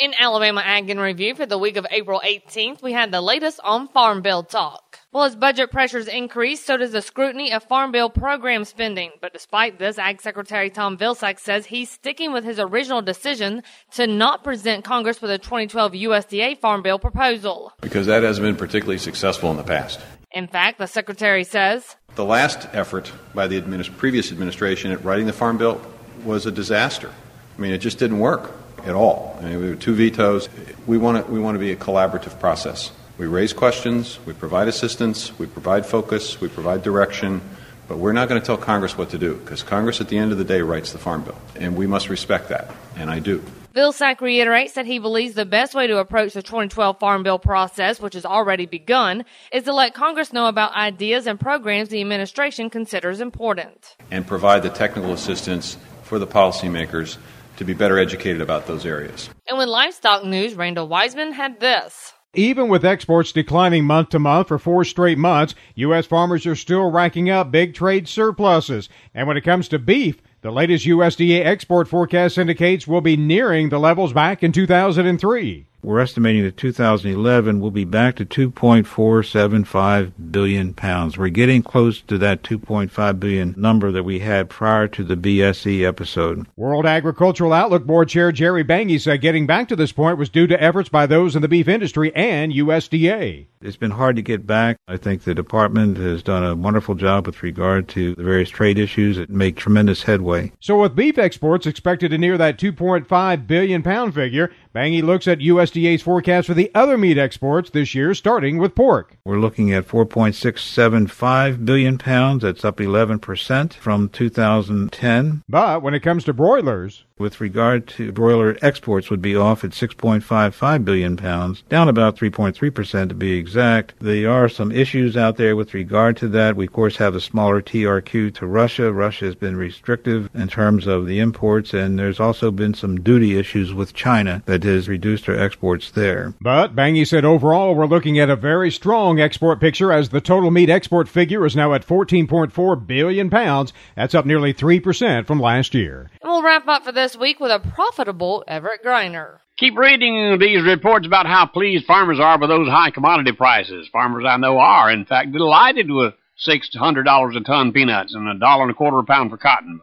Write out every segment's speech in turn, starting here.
In Alabama Ag in Review for the week of April 18th, we had the latest on Farm Bill talk. Well, as budget pressures increase, so does the scrutiny of Farm Bill program spending. But despite this, Ag Secretary Tom Vilsack says he's sticking with his original decision to not present Congress with a 2012 USDA Farm Bill proposal. Because that hasn't been particularly successful in the past. In fact, the Secretary says The last effort by the administ- previous administration at writing the Farm Bill was a disaster. I mean, it just didn't work at all. I mean, we have two vetoes. We want to we want to be a collaborative process. We raise questions, we provide assistance, we provide focus, we provide direction, but we're not going to tell Congress what to do because Congress, at the end of the day, writes the Farm Bill, and we must respect that, and I do. Vilsack reiterates that he believes the best way to approach the 2012 Farm Bill process, which has already begun, is to let Congress know about ideas and programs the administration considers important. And provide the technical assistance for the policymakers to be better educated about those areas. And with livestock news, Randall Wiseman had this. Even with exports declining month to month for four straight months, U.S. farmers are still racking up big trade surpluses. And when it comes to beef, the latest USDA export forecast indicates we'll be nearing the levels back in 2003. We're estimating that 2011 will be back to 2.475 billion pounds. We're getting close to that 2.5 billion number that we had prior to the BSE episode. World Agricultural Outlook Board Chair Jerry Bange said getting back to this point was due to efforts by those in the beef industry and USDA. It's been hard to get back. I think the department has done a wonderful job with regard to the various trade issues that make tremendous headway. So with beef exports expected to near that 2.5 billion pound figure, Bange looks at USDA's forecast for the other meat exports this year, starting with pork. We're looking at 4.675 billion pounds. That's up 11% from 2010. But when it comes to broilers, with regard to broiler exports would be off at 6.55 billion pounds, down about 3.3% to be exact. There are some issues out there with regard to that. We of course have a smaller TRQ to Russia. Russia has been restrictive in terms of the imports and there's also been some duty issues with China that has reduced our exports there. But Bange said overall we're looking at a very strong export picture as the total meat export figure is now at 14.4 billion pounds. That's up nearly 3% from last year. And we'll wrap up for this week with a profitable Everett Griner. Keep reading these reports about how pleased farmers are with those high commodity prices. Farmers I know are, in fact, delighted with $600 a ton peanuts and a dollar and a quarter a pound for cotton.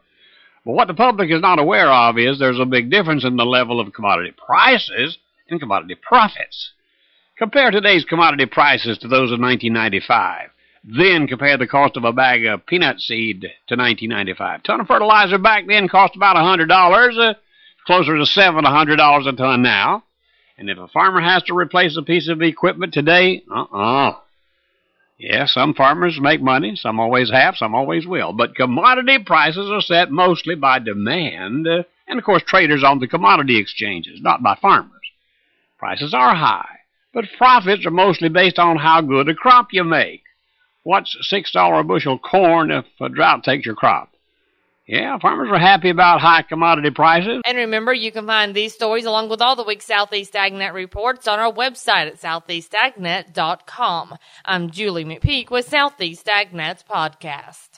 But what the public is not aware of is there's a big difference in the level of commodity prices and commodity profits. Compare today's commodity prices to those of 1995. Then compare the cost of a bag of peanut seed to 1995. ton of fertilizer back then cost about $100, uh, closer to seven hundred dollars a ton now. And if a farmer has to replace a piece of equipment today, uh-uh. Yeah, some farmers make money, some always have, some always will. But commodity prices are set mostly by demand, uh, and of course traders on the commodity exchanges, not by farmers. Prices are high, but profits are mostly based on how good a crop you make. What's $6 a bushel corn if a drought takes your crop? Yeah, farmers are happy about high commodity prices. And remember, you can find these stories along with all the week's Southeast AgNet reports on our website at southeastagnet.com. I'm Julie McPeak with Southeast AgNet's podcast.